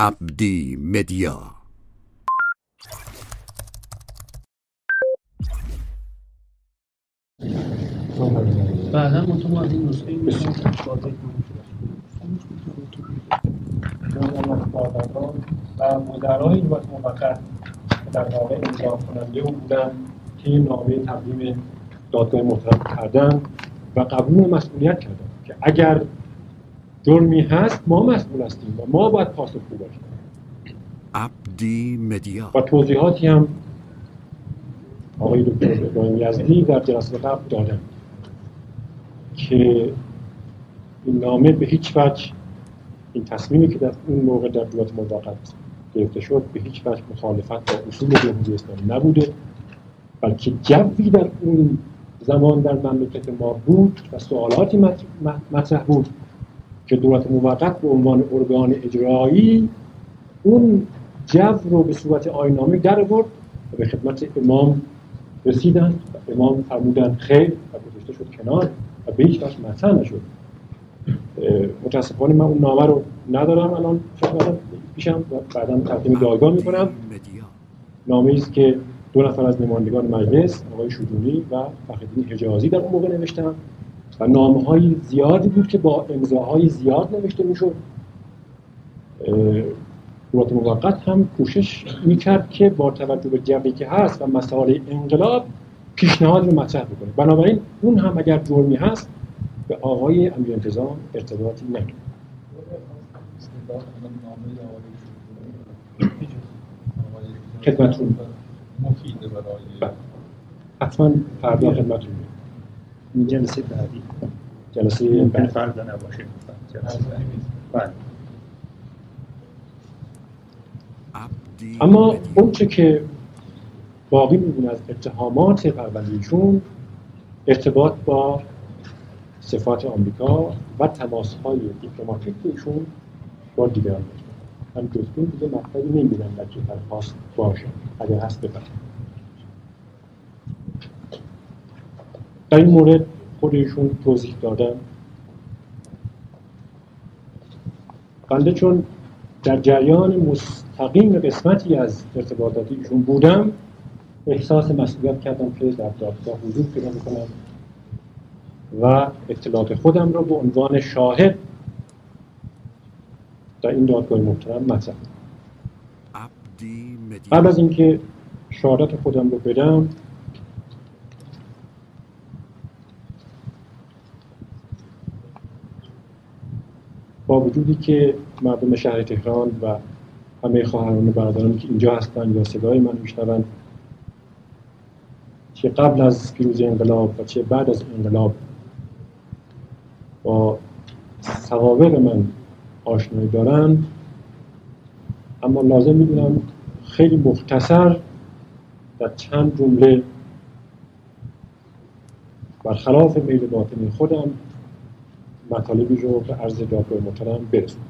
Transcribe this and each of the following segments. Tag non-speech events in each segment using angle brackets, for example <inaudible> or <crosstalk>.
عبدی مدیا. بعدا مطمئن از این نسخه این میشن و مدرای حکومت موقت در واقع امضا کننده او بودن که این نامه تقدیم دادگاه محترم کردن و قبول مسئولیت کردن که اگر جرمی هست ما مسئول هستیم و ما باید پاسخگو باشیم. عبدی مدیا. و توضیحاتی هم آقای دکتر ابراهیم یزدی در جلسه قبل دادن که این نامه به هیچ وجه این تصمیمی که در اون موقع در دولت موقت گرفته شد به هیچ وجه مخالفت با اصول جمهوری اسلامی نبوده. بلکه جوی در اون زمان در مملکت ما بود و سوالاتی مطرح بود. که دولت موقت به عنوان ارگان اجرایی اون جو رو به صورت آینامه در برد و به خدمت امام رسیدن و امام فرمودن خیر و گذاشته شد کنار و به هیچ وجه مطرح نشد. متاسفانه من اون نامه رو ندارم الان پیشم و بعدا تقدیم دادگاه می‌کنم. نامه است که دو نفر از نمایندگان مجلس آقای شجونی و فخرالدین حجازی در اون موقع نوشتن. و نامه های زیادی بود که با امضاهای زیاد نوشته می‌شد. دولت موقت هم کوشش می‌کرد که با توجه به جوی که هست و مسائل انقلاب پیشنهاد رو مطرح بکنه. بنابراین اون هم اگر جرمی هست به آقای امیر انتظام ارتباطی نداره خدمتون مفیده برای حتما فردا خدمتون این جلسه بعدی. جلسه ممکن فردا نباشه. جلسه بعدی. بله. اما اون چه که باقی میمونه از اتهامات پروندهشون ارتباط با صفات آمریکا و تماس های دیپلماتیک ایشون با دیگران داشتن من دیگه مطلبی نمی‌دونم در درخواست باشه. اگر هست بفرم در این مورد خود ایشون توضیح دادن بنده چون در جریان مستقیم قسمتی از ارتباطات ایشون بودم احساس مسئولیت کردم که در دادگاه حضور پیدا بکنم و اطلاعات خودم را به عنوان شاهد در این دادگاه محترم مطرح کنم. قبل از اینکه شهادت خودم رو بدم با وجودی که مردم شهر تهران و همه خواهران و برادرانی که اینجا هستن یا صدای من میشنوند چه قبل از پیروزی انقلاب و چه بعد از انقلاب با سوابق من آشنایی دارند. اما لازم می‌دونم خیلی مختصر در چند جمله برخلاف میل باطنی خودم مطالبی رو به عرض دادگاه محترم برسونم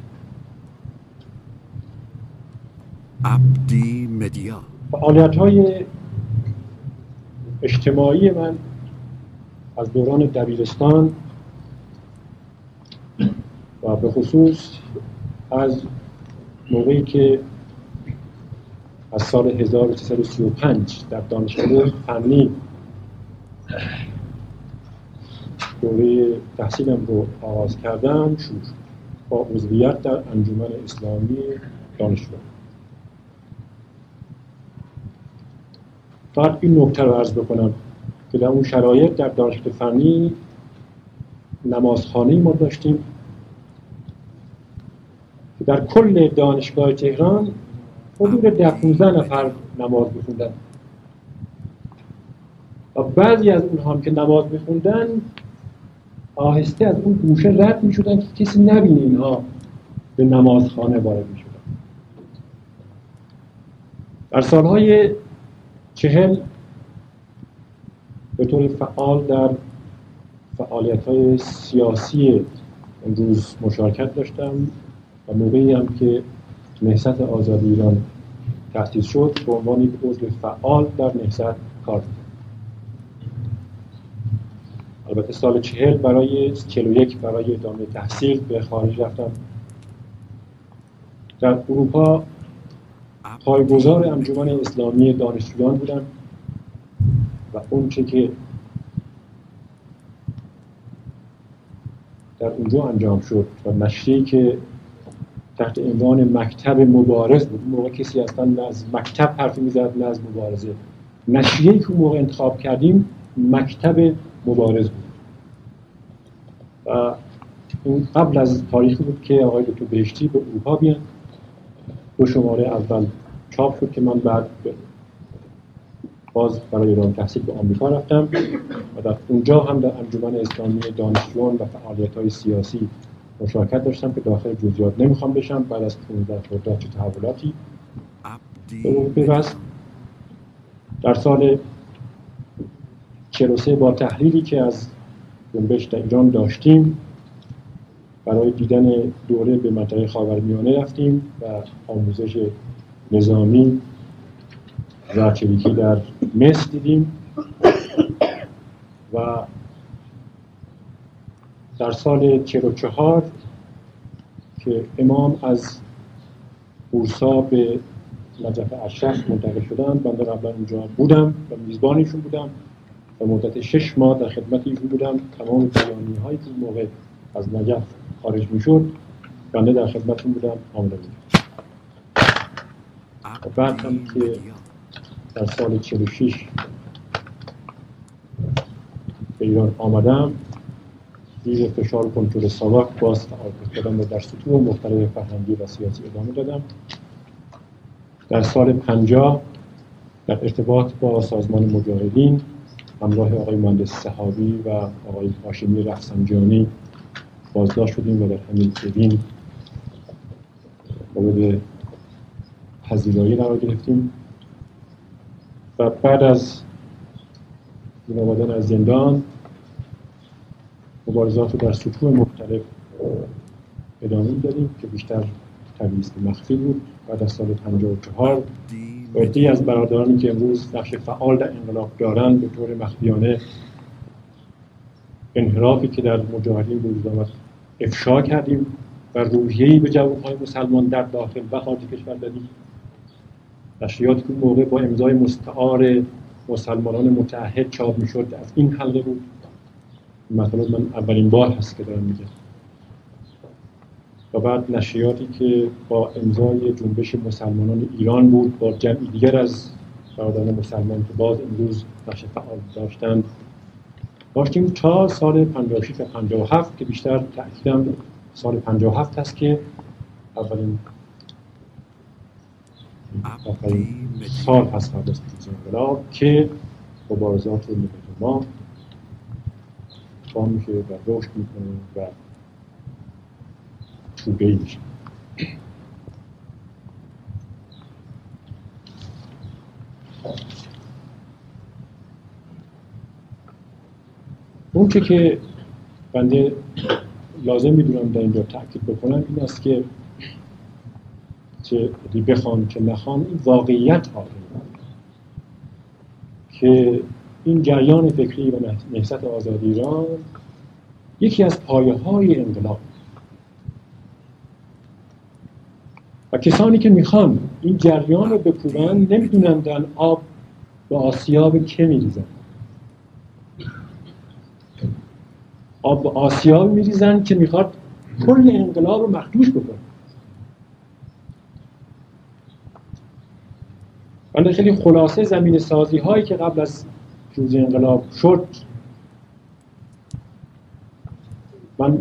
عبدی مدیا. فعالیت های اجتماعی من از دوران دبیرستان و به خصوص از موقعی که از سال 1335 در دانشگاه فنی دوره تحصیلم رو آغاز کردم شد. با عضویت در انجمن اسلامی دانشجو فقط این نکته رو عرض بکنم که در اون شرایط در دانشگاه فنی نمازخانه ما داشتیم. که در کل دانشگاه تهران حدود ده 15 نفر نماز میخوندن. و بعضی از اونها هم که نماز میخوندن آهسته از اون گوشه رد می‌شدن که کسی نبینه اینها به نمازخانه وارد می‌شدن. در سالهای چهل به طور فعال در فعالیت های سیاسی امروز مشارکت داشتم و موقعی هم که نهضت آزادی ایران تأسیس شد به عنوان یک عضو فعال در نهضت کار البته سال چهل برای چهل یک برای ادامه تحصیل به خارج رفتم. در اروپا پایگزار انجمن اسلامی دانشجویان بودم و اون چه که در اونجا انجام شد و نشریه که تحت عنوان مکتب مبارز بود. موقع کسی اصلا نه از مکتب حرفی می‌زد نه از مبارزه. نشریه که اون موقع انتخاب کردیم مکتب مبارز بود. و این قبل از تاریخی بود که آقای دکتر بهشتی به اروپا بیان. دو شماره اول چاپ شد که من بعد باز برای ایران تحصیل به آمریکا رفتم و در اونجا هم در انجمن اسلامی دانشجویان و فعالیت های سیاسی مشارکت داشتم که داخل جزئیات نمی‌خوام بشم. بعد از 15 خرداد چه تحولاتی به در سال 43 با تحلیلی که از جنبش در ایران داشتیم برای دیدن دوره به منطقه خاورمیانه رفتیم و آموزش نظامی و چریکی در مصر دیدیم و در سال 44 که امام از بورسا به نجف اشرف منتقل شدن بنده قبلا اونجا بودم و میزبانشون بودم. و مدت شش ماه در خدمت ایشون بودم. تمام بیانیه هایی که موقع از نجف خارج می‌شد. بنده در خدمتشون بودم. آمده بودم. و بعد هم که در سال 46 به ایران آمدم زیر فشار کنترل ساواک باز فعالیت کردم و در سطوح مختلف فرهنگی و سیاسی ادامه دادم. در سال 50 در ارتباط با سازمان مجاهدین همراه آقای مهندس صحابی و آقای هاشمی رفسنجانی بازداشت شدیم و در همین سوین مورد پذیرایی قرار گرفتیم. و بعد از بیرون آمدن از زندان مبارزات رو در سطوح مختلف ادامه دادیم که بیشتر تبعیض مخفی بود. بعد از سال 54 عده‌ای از برادرانی که امروز نقش فعال در انقلاب دارند به طور مخفیانه انحرافی که در مجاهدین وجود آمد افشا کردیم و روحیه‌ای به جوانهای مسلمان در داخل و خارج کشور دادیم. نشریاتی که موقع با امضای مستعار مسلمانان متحد چاپ می‌شد. از این حلقه بود. مطالب من اولین بار هست که دارم میگم. و بعد نشریاتی که با امضای جنبش مسلمانان ایران بود با جمعی دیگر از برادران مسلمان که باز امروز نقش فعال داشتند. داشتیم تا سال 56 و 57 که بیشتر تأکیدم سال 57 هست که اولین آخرین سال هست قبل از انقلاب که مبارزات ملت ما قام میشه و رشد می‌کنه و توبه میشه اون چه که بنده لازم می‌دونم در اینجا تاکید بکنم این است که چه بخوان که نخوان این واقعیت حاکم که این جریان فکری و نهضت آزادی ایران یکی از پایه های انقلاب و کسانی که می‌خوان این جریان رو بکوبن نمی‌دونن در آب به آسیاب که میریزن. آب به آسیاب میریزن که می‌خواد کل انقلاب رو مخدوش بکنه. ولی خیلی خلاصه زمین سازی هایی که قبل از پیروزی انقلاب شد من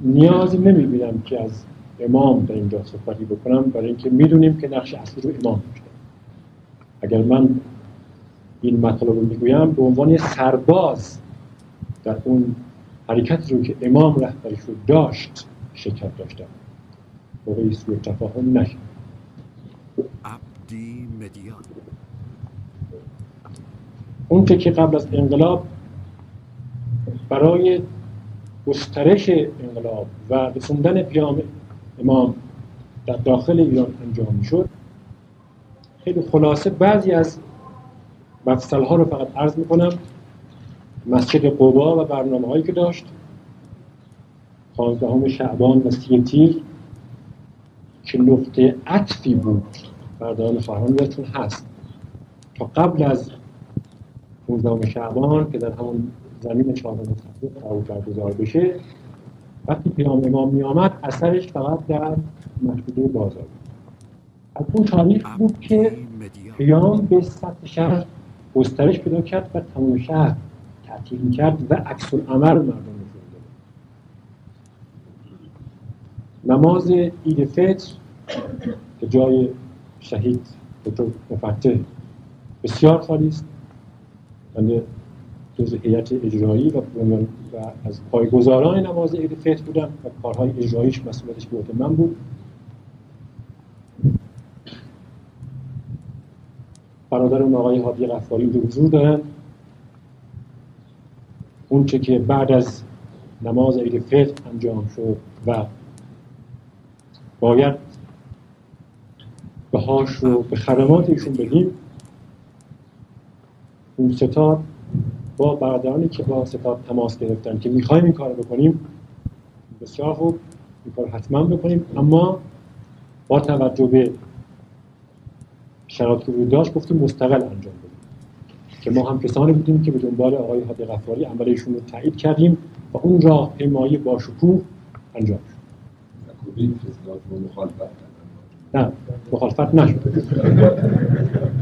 نیازی نمی‌بینم که از امام در اینجا صحبتی بکنم برای اینکه می‌دونیم که نقش اصلی رو امام داشته. اگر من این مطلب رو می‌گویم به عنوان سرباز در اون حرکت رو که امام رهبریش رو داشت شرکت داشتم. موقعی سوی تفاهم نشد عبدی مدیان. اون که قبل از انقلاب برای گسترش انقلاب و رسوندن پیام امام در داخل ایران انجام می‌شد. خیلی خلاصه بعضی از مفصل ها رو فقط عرض می‌کنم. مسجد قبا و برنامه هایی که داشت. 15 شعبان و سی تیر که نقطه عطفی بود برداران خواهران یادتون هست. تا قبل از 15 شعبان که در همون زمین چهارم قرار برگزار بشه وقتی پیام امام می آمد اثرش فقط در مشهوده بازار. از اون تاریخ بود که پیام به سطح شهر گسترش پیدا کرد و تمام شهر تعطیل کرد و عکس العمل مردم نماز عید فطر که جای شهید دکتر مفتح بسیار خالی است جز هیئت اجرایی و و از پایگزاران نماز عید فطر بودم و کارهای اجراییش مسئولیتش به من بود. برادرم آقای حادی غفاری رو حضور دارن. اون چه که بعد از نماز عید فطر انجام شد و باید بهاش رو به خدمات ایشون بدیم اون ستاد با برادرانی که با ستاد تماس گرفتن که می‌خوایم این کار بکنیم بسیار خوب این کار حتما بکنیم. اما با توجه به شرایطی که وجود داشت گفتیم مستقل انجام بدیم. که ما هم کسانی بودیم که به دنبال آقای حادی غفاری عمل ایشون رو تایید کردیم و اون راه پیمایی با شکوه انجام شد. نه مخالفت نشد. <laughs>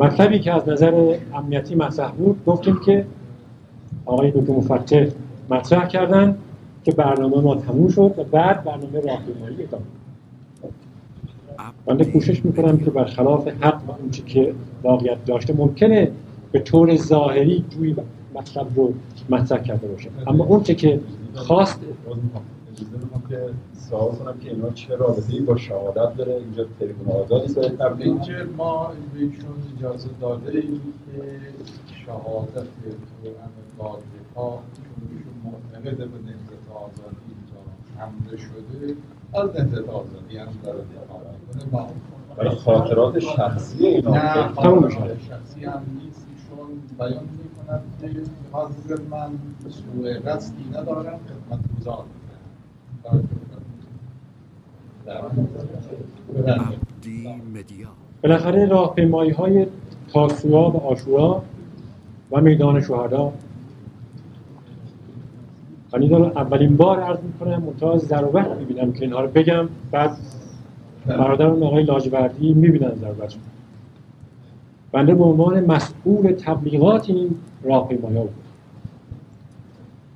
مطلبی که از نظر امنیتی مطرح بود گفتیم که آقای دکتر مفتح مطرح کردن که برنامه ما تموم شد و بعد برنامه راهپیمایی ادامه بنده کوشش می‌کنم که برخلاف حق و اونچه که واقعیت داشته ممکنه به طور ظاهری جوی مطلب رو مطرح کرده باشه. اما اونچه که خواست اجازه می‌خوام که سوال کنم که اینا چه رابطه‌ای با شهادت داره؟ اینجا تلفن آزادی داره تبلیغ اینکه ما بهشون اجازه داده ایم که شهادت تو امر ها چون ایشون معتقد به نهضت آزادی اینجا حمله شده از نهضت آزادی هم داره دفاع می‌کنه با برای خاطرات شخصی اینا نه خاطرات شخصی هم نیست. ایشون بیان می‌کند که حاضر من سوء قصدی ندارم خدمت مدیا بالاخره راهپیمایی های تاسوعا و آشورا و میدان شهدا. من اولین بار عرض می‌کنم منتها ضرورت می‌بینم که اینها رو بگم. بعد برادرم آقای لاجوردی می‌بینن ضرورت. بنده به عنوان مسئول تبلیغات این راهپیمایی ها بود.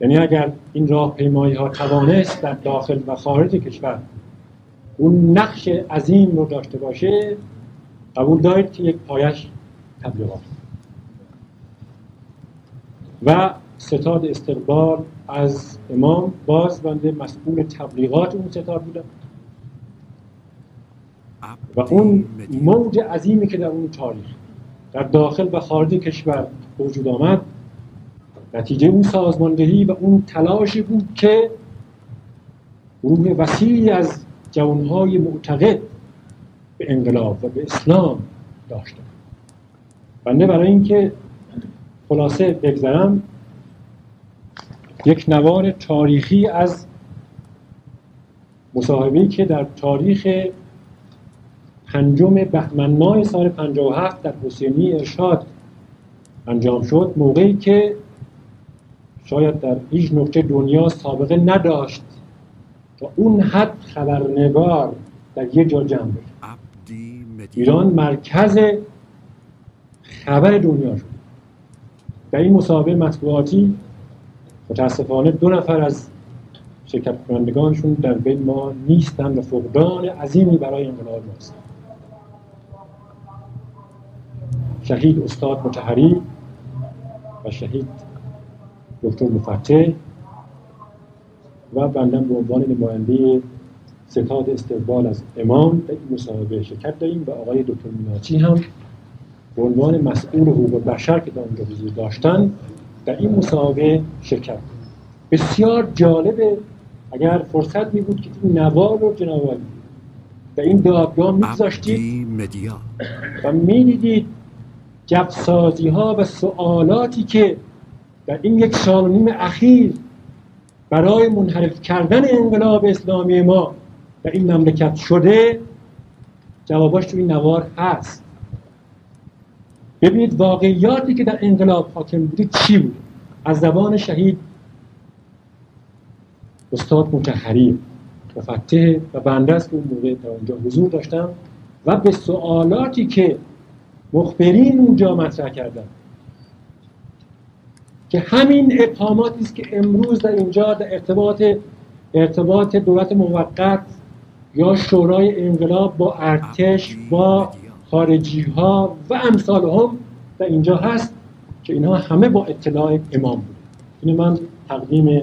یعنی اگر این راهپیمایی ها توانست در داخل و خارج کشور اون نقش عظیم رو داشته باشه قبول دارید که یک پایش تبلیغات و ستاد استقبال از امام باز بنده مسئول تبلیغات اون ستاد بودم و اون موج عظیمی که در اون تاریخ در داخل و خارج کشور وجود آمد نتیجه اون سازماندهی و اون تلاشی بود که گروه وسیعی از جوانهای معتقد به انقلاب و به اسلام داشتن بنده برای اینکه خلاصه بگذرم یک نوار تاریخی از مصاحبه‌ای که در تاریخ پنجم بهمن ماه سال 57 در حسینی ارشاد انجام شد موقعی که شاید در هیچ نقطه دنیا سابقه نداشت تا اون حد خبرنگار در یه جا جمع بشه. ایران مرکز خبر دنیا شد. در این مسابقه مطبوعاتی متاسفانه دو نفر از شرکت کنندگانشون در بین ما نیستند و فقدان عظیمی برای انقلاب ماست. شهید استاد متحری و شهید دکتر مفتح و بندم به عنوان نماینده ستاد استقبال از امام در این مسابقه شرکت داریم و آقای دکتر میناچی هم به عنوان مسئول حقوق بشر که در اونجا حضور داشتن در این مسابقه شرکت بسیار جالبه. اگر فرصت می بود که این نوار رو جناب در این دادگاه میگذاشتید و می‌دیدید جبسازی ها و سوالاتی که در این یک سال و نیم اخیر برای منحرف کردن انقلاب اسلامی ما در این مملکت شده جواباش تو این نوار هست. ببینید واقعیاتی که در انقلاب حاکم بوده چی بود؟ از زبان شهید استاد متحری مفتح و بنده است که اون موقع در اونجا حضور داشتم و به سوالاتی که مخبرین اونجا مطرح کردن که همین ابهاماتی است که امروز در اینجا در ارتباط ارتباط دولت موقت یا شورای انقلاب با ارتش با خارجی ها و امثال هم در اینجا هست که اینها همه با اطلاع امام بود این من تقدیم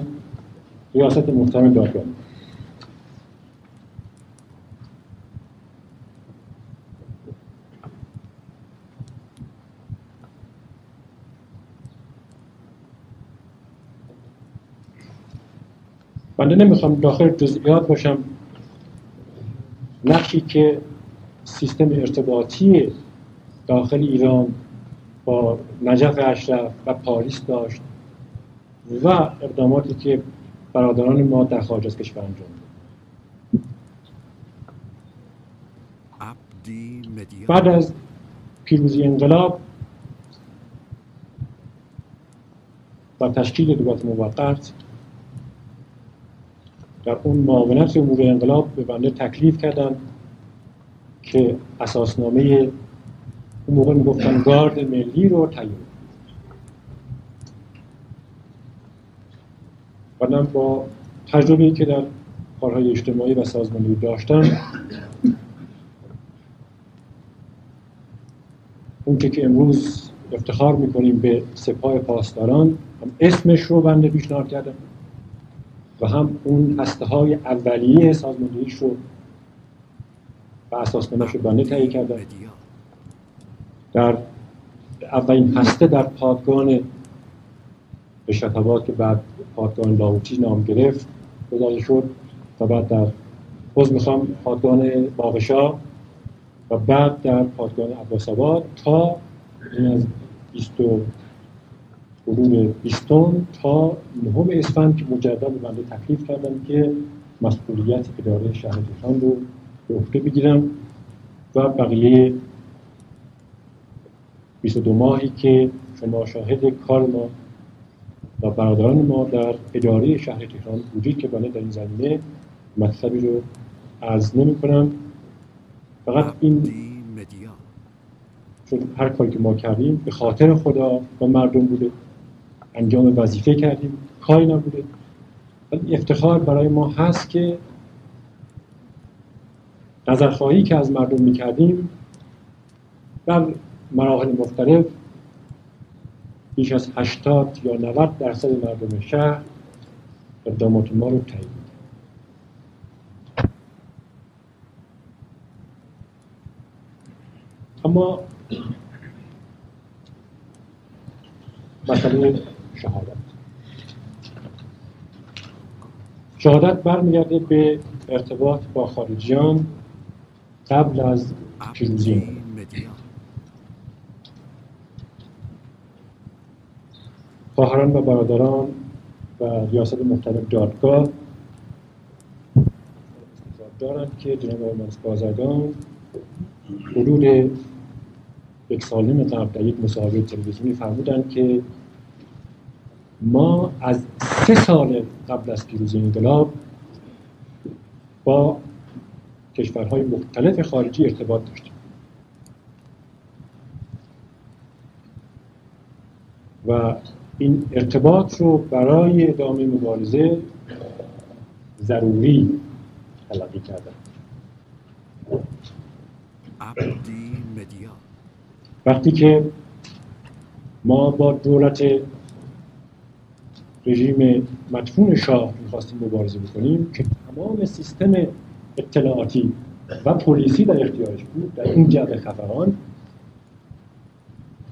ریاست محترم دادگاه بنده نمی‌خوام داخل جزئیات باشم. نقشی که سیستم ارتباطی داخل ایران با نجف اشرف و پاریس داشت و اقداماتی که برادران ما در خارج از کشور انجام بعد از پیروزی انقلاب و تشکیل دولت موقت در اون معاونت امور انقلاب به بنده تکلیف کردن که اساسنامه اون موقع می‌گفتن گارد ملی رو کنم. و من با تجربه‌ای که در کارهای اجتماعی و سازمانی داشتم اون که امروز افتخار می‌کنیم به سپاه پاسداران هم اسمش رو بنده پیشنهاد کردم و هم اون هسته های اولیه سازماندهیش رو و اساسنامه‌اش رو بنده تهیه مدیا در اولین هسته در پادگان رشتباد که بعد پادگان لاهوتی نام گرفت گذاشته شد و بعد در باز می‌خوام پادگان باغشا و بعد در پادگان عباس آباد تا این از 20 حدود 20 تا نهم اسفند که مجدد به بنده تکلیف کردم که مسئولیت اداره شهر تهران رو به عهده بگیرم و بقیه 22 ماهی که شما شاهد کار ما و برادران ما در اداره شهر تهران بودید که بنده در این زمینه مطلبی رو عرض نمی کنم. فقط این چون هر کاری که ما کردیم به خاطر خدا و مردم بوده. انجام وظیفه کردیم کاری نبوده ولی افتخار برای ما هست که نظرخواهی که از مردم می‌کردیم در مراحل مختلف بیش از 80 یا 90 درصد مردم شهر اقدامات ما رو تایید. اما مسئله شهادت. شهادت برمیگرده به ارتباط با خارجیان قبل از پیروزی خواهران و برادران و ریاست محترم دادگاه دارند که جناب آقای بازرگان حدود یک سال نیم قبل در یک مصاحبه تلویزیونی فرمودند که ما از سه سال قبل از پیروزی انقلاب با کشورهای مختلف خارجی ارتباط داشتیم. و این ارتباط رو برای ادامه مبارزه ضروری تلقی کردن وقتی که ما با دولت رژیم مدفون شاه می‌خواستیم مبارزه بکنیم که تمام سیستم اطلاعاتی و پلیسی در اختیارش بود در این جبه خفقان.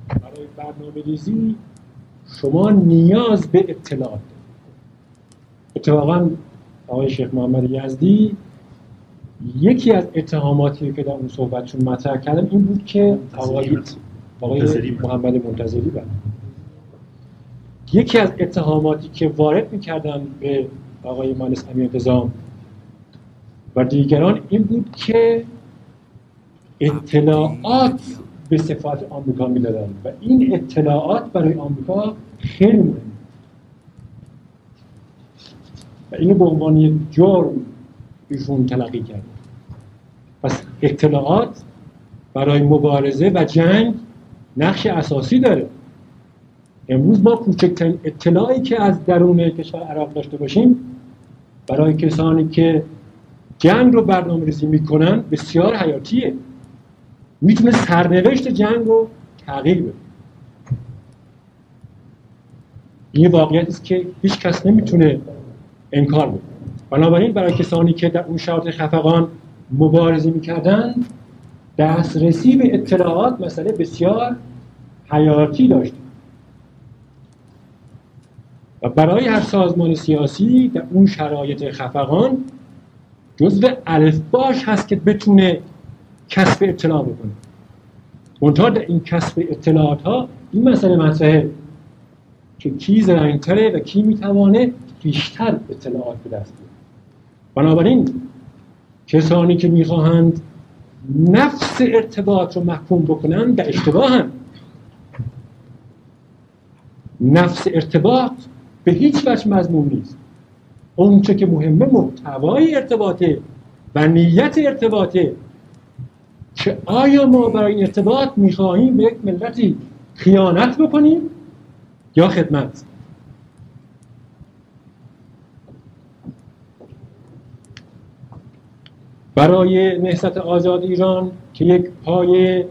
برای برنامه ریزی شما نیاز به اطلاعات دارید. اتفاقا آقای شیخ محمد یزدی یکی از اتهاماتی که در اون صحبتشون مطرح کردن این بود که آقای آقای. محمد منتظری بود یکی از اتهاماتی که وارد می‌کردن به آقای مهندس امیر انتظام و دیگران این بود که اطلاعات به صفات آمریکا می‌دادن و این اطلاعات برای آمریکا خیلی مهم و اینو به عنوان یک جرم ایشون تلقی کرد. پس اطلاعات برای مبارزه و جنگ نقش اساسی داره. امروز ما کوچکترین اطلاعی که از درون کشور عراق داشته باشیم برای کسانی که جنگ رو برنامه ریزی می‌کنن بسیار حیاتیه. می‌تونه سرنوشت جنگ رو تغییر بده. این واقعیت است که هیچ کس نمی‌تونه انکار بکنه بنابراین برای کسانی که در اون شرایط خفقان مبارزه می‌کردن دسترسی به اطلاعات مسئله بسیار حیاتی داشت. و برای هر سازمان سیاسی در اون شرایط خفقان جزو الفباش هست که بتونه کسب اطلاع بکنه. منتها در این کسب اطلاعات ها این مسئله مطرحه که کی زرنگتره و کی می‌توانه بیشتر اطلاعات به دست بیاره. بنابراین کسانی که می‌خواهند نفس ارتباط رو محکوم بکنن در اشتباه هم نفس ارتباط به هیچ وجه مضمون نیست. اونچه که مهمه محتوای ارتباطه و نیت ارتباطه. که آیا ما برای ارتباط می‌خواهیم به یک ملتی خیانت بکنیم یا خدمت؟ برای نهضت آزاد ایران که یک پای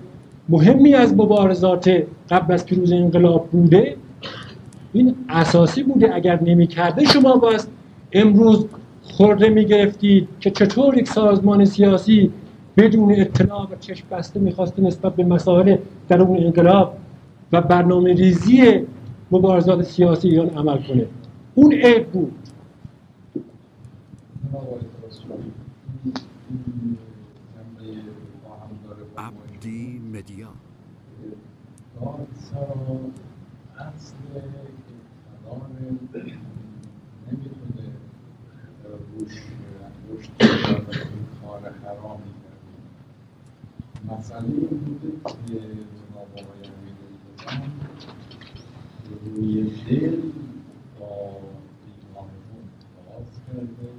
مهمی از مبارزات قبل از پیروز انقلاب بوده این اساسی بوده اگر نمی کرده شما باز امروز خورده می گرفتید که چطور یک سازمان سیاسی بدون اطلاع و چشم بسته می‌خواسته نسبت به مسائل در اون انقلاب و برنامه ریزی مبارزات سیاسی ایران عمل کنه. اون عیب بود. عبدی مدیا اصل کلام نمی‌تونه روش بزنه کار حرامی کرده مسئله این بوده که جناب آقای امیرالنظام روی دل با دیوانمون باز کرده.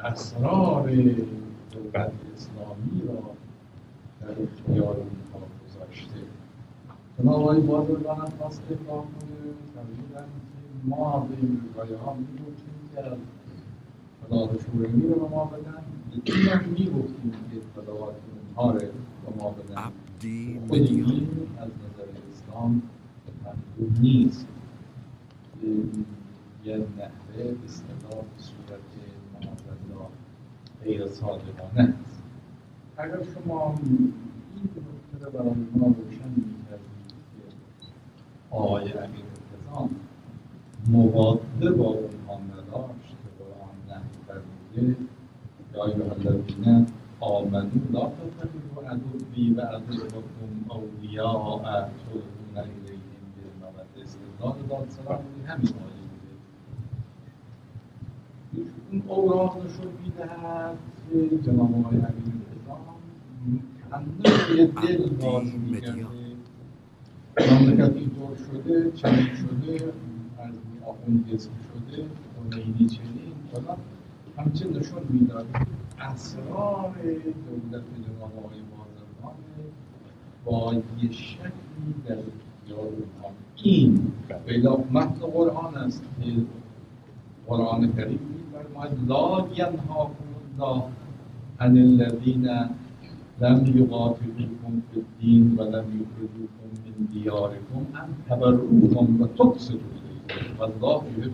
اسرار دولت اسلامی را در اختیار اونها گذاشته. جناب آقای بازرگان هم خواست دفاع کنه. ما به امریکایی ها می‌گفتیم که از اطلاعات شوروی رو به ما بدن. یکی هم می‌گفتیم که اطلاعات اونها رو به ما بدن. خود این از نظر اسلام مطلوب نیست. این یه نحوه به اصطلاح صورت معاذالله غیر صادقانه است. اگر شما این نکته رو برای ما روشن می‌کردید که آقای امیر مواده با اونها نداشت که قرآن نهی فرموده یا ایها الذین آمنوا لا تتخذوا عدوی و عدوکم اولیاء تلقون الیهم بالمودة استدلال دادسرا بودی همین آیه بوده اون اوراق نشون می‌دهد. که جناب آقای امیر کنده به دل باز می‌کرده مملکت اینطور شده چنین شده. از آخوند جسم شده خمینی چنین فلان همچه نشون می‌داد اسرار دولت جناب آقای بازرگان با یه شکلی در اختیار اونها این پیدا متن قرآن است که قرآن کریم میفرماید لا ینهاکم الله عن الذین لم یقاتلوکم فی الدین و لم یخرجوکم من دیارکم ان تبروهم و تقسطوا والله یحب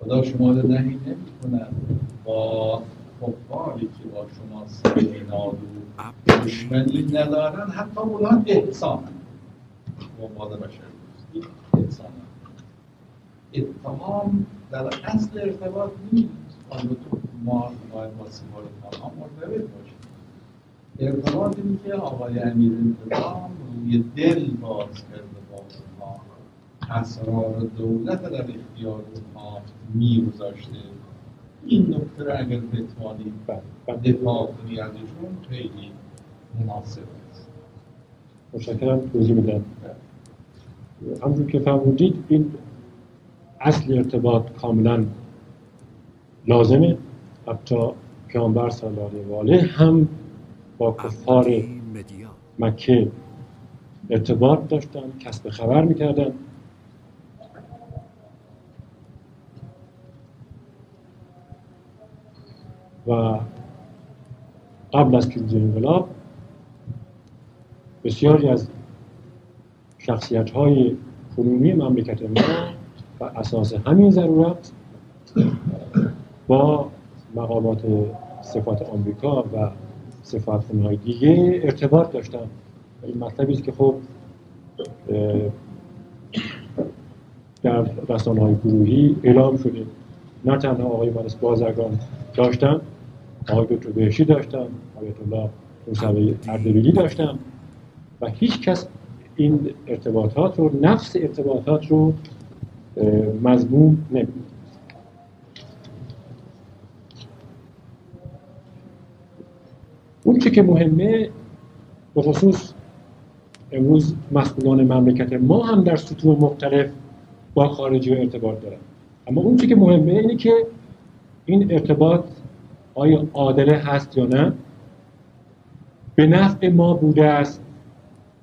خدا شما رو نهی نمی با کفاری که با شما سریناد و عبدی دشمنی ندارن حتی اونها احسان با ماد بشر احسان اتهام در اصل ارتباط نیست. البته ما باید با سوال تمام مرتبط باشیم ارتباط این که آقای امیر انتظام روی دل باز اونها اسرار دولت در اختیار اونها میگذاشته. این نکته رو اگر بتوانید. بله. دفاع کنی ازشون خیلی مناسب است. متشکرم. توضیح میدم. همونجور که فرمودید این اصل ارتباط کاملا لازمه. حتی پیامبر سالار واله هم با کفار مکه ارتباط داشتن کسب خبر می‌کردن. و قبل از پیروزی انقلاب بسیاری از شخصیت های کنونی مملکت ما و اساس همین ضرورت با مقامات صفات آمریکا و صفات های دیگه ارتباط داشتن. این مطلبی که خب در رسانه های گروهی اعلام شده. نه تنها آقای مهندس بازرگان داشتن آقای دکتر بهشتی داشتن آیت الله موسوی اردبیلی داشتن و هیچ کس این ارتباطات رو نفس ارتباطات رو اه، مضموم نمید اون چه که مهمه به خصوص امروز مسئولان مملکت ما هم در سطوح مختلف با خارجی ارتباط دارن. اما اون چه که مهمه اینه که این ارتباط آیا عادله هست یا نه؟ به نفع ما بوده است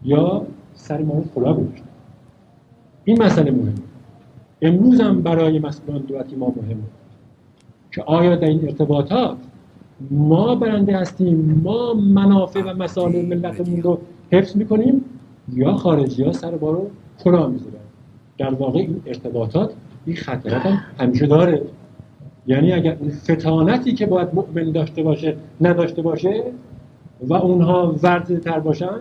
یا سر ما رو کلاه گذاشته؟ این مسئله مهمه. امروز هم برای مسئولان دولتی ما مهمه. که آیا در این ارتباطات ما برنده هستیم ما منافع و مسائل ملتمون رو حفظ می‌کنیم یا خارجی ها سر ما رو کلاه می‌ذارن؟ در واقع این ارتباطات این خطرات هم همیشه داره. یعنی اگر اون فتانتی که باید مؤمن داشته باشه نداشته باشه و اونها ورزه تر باشن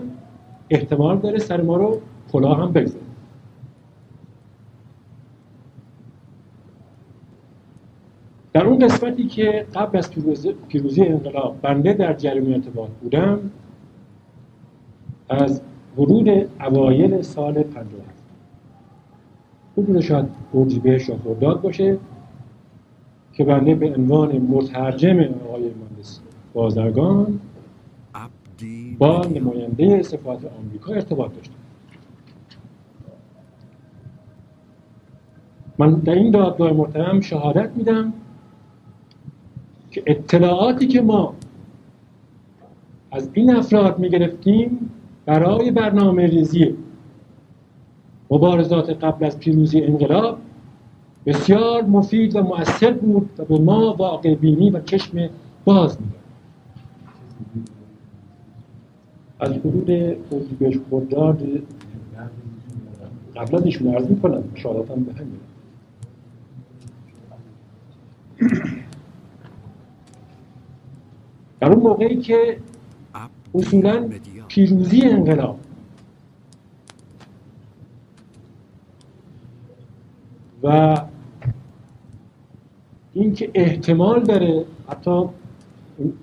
احتمال داره سر ما رو کلاه هم بگذاره در اون قسمتی که قبل از پیروزی, انقلاب بنده در جریان ارتباط بودم از ورود اوایل سال 57 حدود شاید اردیبهشت یا خرداد باشه. که بنده به عنوان مترجم آقای مهندس بازرگان با نماینده صفات آمریکا ارتباط داشتم. من در این دادگاه محترم شهادت میدم که اطلاعاتی که ما از این افراد می‌گرفتیم برای برنامه ریزی مبارزات قبل از پیروزی انقلاب بسیار مفید و مؤثر بود و به ما واقع بینی و چشم باز می‌داد از حدود اردیبهشت خرداد قبل از ایشون عرض می‌کنم شهادتم به همین. در اون موقعی که اصولا پیروزی انقلاب و اینکه احتمال داره حتی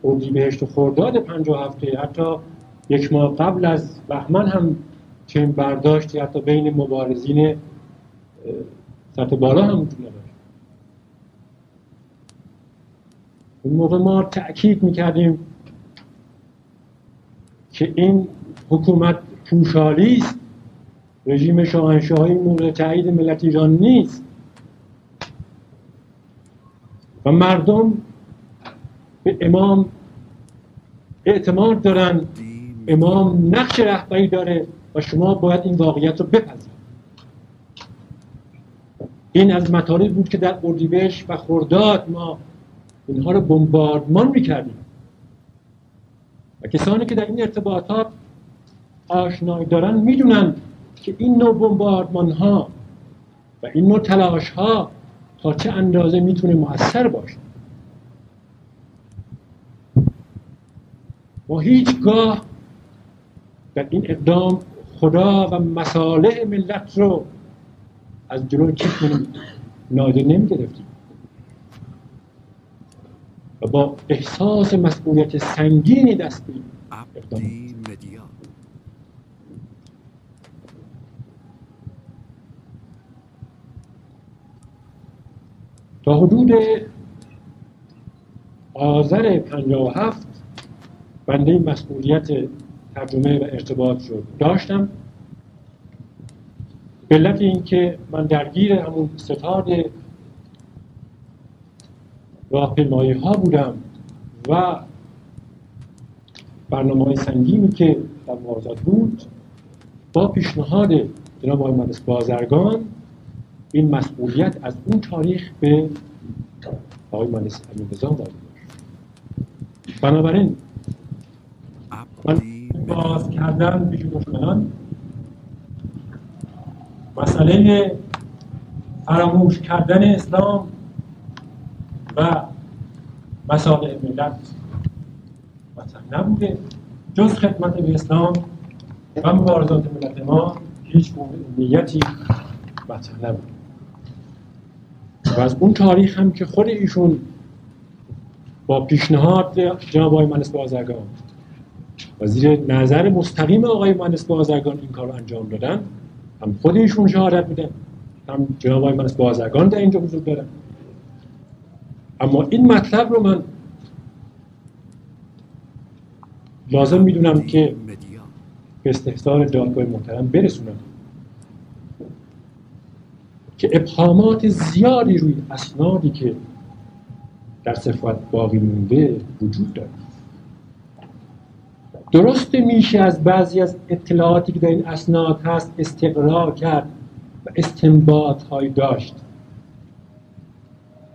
اردیبهشت و خرداد 57 حتی یک ماه قبل از بهمن هم چنین برداشتی حتی بین مبارزین سطح بالا هم وجود نداشت. اون موقع ما تأکید می‌کردیم که این حکومت پوشالی است رژیم شاهنشاهی مورد تایید ملت ایران نیست. و مردم به امام اعتماد دارن. امام نقش رهبری داره و شما باید این واقعیت رو بپذیرید. این از مطالب بود که در اردیبهشت و خرداد ما اینها رو بمباردمان می‌کردیم. و کسانی که در این ارتباطات آشنایی دارن می‌دونن که این نوع بمباردمان ها و این نوع تلاش ها تا چه اندازه می‌تونه مؤثر باشه. ما هیچگاه در این اقدام خدا و مصالح ملت رو از جلو چشممون نادر نمی گرفتیم و با احساس مسئولیت سنگینی دست به این عبدی مدیا تا حدود آذر 57 بنده مسئولیت ترجمه و ارتباط رو داشتم. به علت اینکه من درگیر همون ستاد راهپیمایی ها بودم و برنامه های سنگینی که در بود با پیشنهاد جناب آقای بازرگان این مسئولیت از اون تاریخ به آقای مهندس امین نظام. بنابراین من باز کردن پیش دشمنان مسئله فراموش کردن اسلام و مسائل ملت مطرح نبوده جز خدمت به اسلام و مبارزات ملت ما هیچ نیتی مطرح نبود و از اون تاریخ هم که خود ایشون با پیشنهاد جناب آقای مهندس بازرگان و زیر نظر مستقیم آقای مهندس بازرگان این کار انجام دادن هم خود ایشون شهادت میدن هم جناب آقای مهندس بازرگان در اینجا حضور دارن. اما این مطلب رو من لازم می‌دونم که به استحضار دادگاه محترم برسونم. که ابهامات زیادی روی اسنادی که در صفت باقی مونده وجود داره. درست میشه از بعضی از اطلاعاتی که در این اسناد هست استقرار کرد و استنباط های داشت.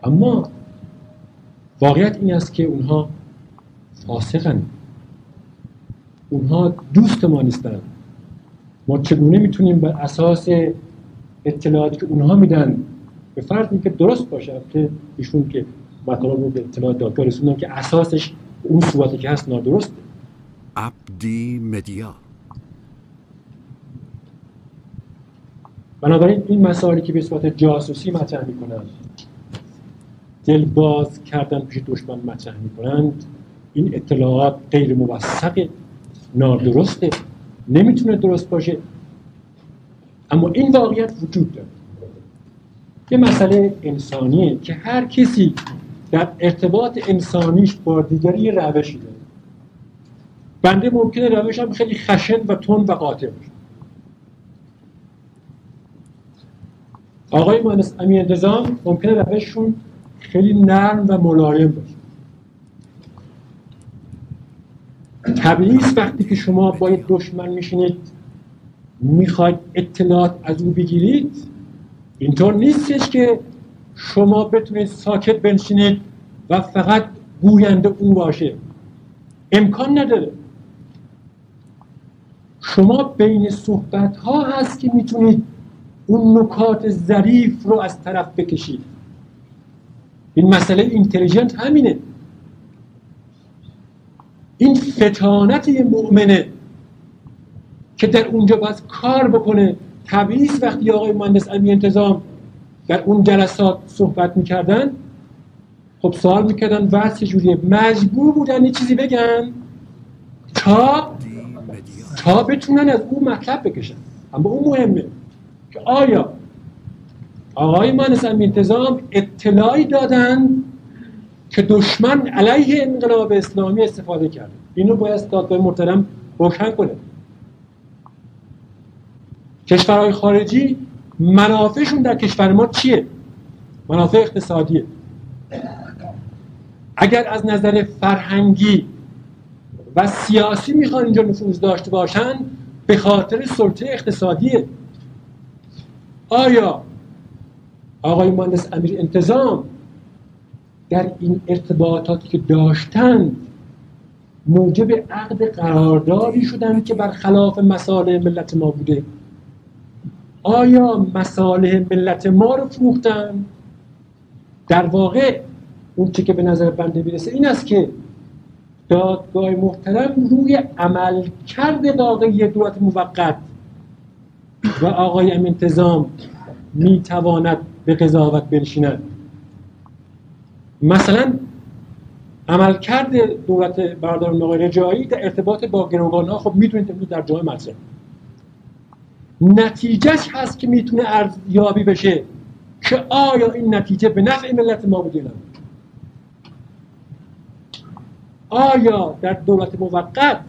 اما واقعیت این است که اونها فاسقن اونها دوست ما نیستن ما چگونه می‌تونیم بر اساس اطلاعاتی که اونها میدن به فرض که درست باشه. که ایشون که مطالب رو به اطلاعات دادگاه رسوندن که اساسش اون صورتی که هست نادرسته. عبدی مدیا. بنابراین این مسائلی که به صورت جاسوسی مطرح می‌کنند دل باز کردن پیش دشمن مطرح می‌کنند این اطلاعات غیر موثق نادرسته نمی‌تونه درست باشه. اما این واقعیت وجود داره یه مسئله انسانیه که هر کسی در ارتباط انسانیش با دیگری یه روشی داره. بنده ممکنه روشم خیلی خشن و تند و قاطع باشه. آقای مهندس امین انتظام ممکنه روششون خیلی نرم و ملایم باشه. طبیعی است وقتی که شما با یک دشمن میشینید می‌خواید اطلاعات از او بگیرید اینطور نیستش که شما بتونید ساکت بنشینید و فقط گوینده او باشه. امکان نداره. شما بین صحبت ها هست که می‌تونید اون نکات ظریف رو از طرف بکشید. این مسئله اینتلیجنت همینه. این فتانت مؤمنه. که در اونجا باید کار بکنه. است وقتی آقای مهندس امی انتظام در اون جلسات صحبت می‌کردن خب سوال می‌کردن وضع چجوریه؟ مجبور بودن یه چیزی بگن تا تا بتونن از اون مطلب بکشن. اما اون مهمه که آیا آقای مهندس امی انتظام اطلاعی دادن که دشمن علیه انقلاب اسلامی استفاده کرده؟ اینو باید دادگاه محترم روشن کنه. کشورهای خارجی منافعشون در کشور ما چیه؟ منافع اقتصادیه. اگر از نظر فرهنگی و سیاسی می‌خوان اینجا نفوذ داشته باشن به خاطر سلطه اقتصادیه. آیا آقای مهندس امیر انتظام در این ارتباطاتی که داشتند موجب عقد قراردادی شدند که برخلاف مصالح ملت ما بوده؟ آیا مصالح ملت ما رو فروختن؟ در واقع اون چه که به نظر بنده می‌رسه این است که دادگاه محترم روی عمل کرده واقعی دولت موقت و آقای ام انتظام می‌تواند به قضاوت بنشیند. مثلا عملکرد دولت برادران آقای رجایی در ارتباط با گروگان ها خب می‌تونید در جای مطرح نتیجهش هست که می‌تونه ارزیابی بشه که آیا این نتیجه به نفع ملت ما بوده یا نه؟ آیا در دولت موقت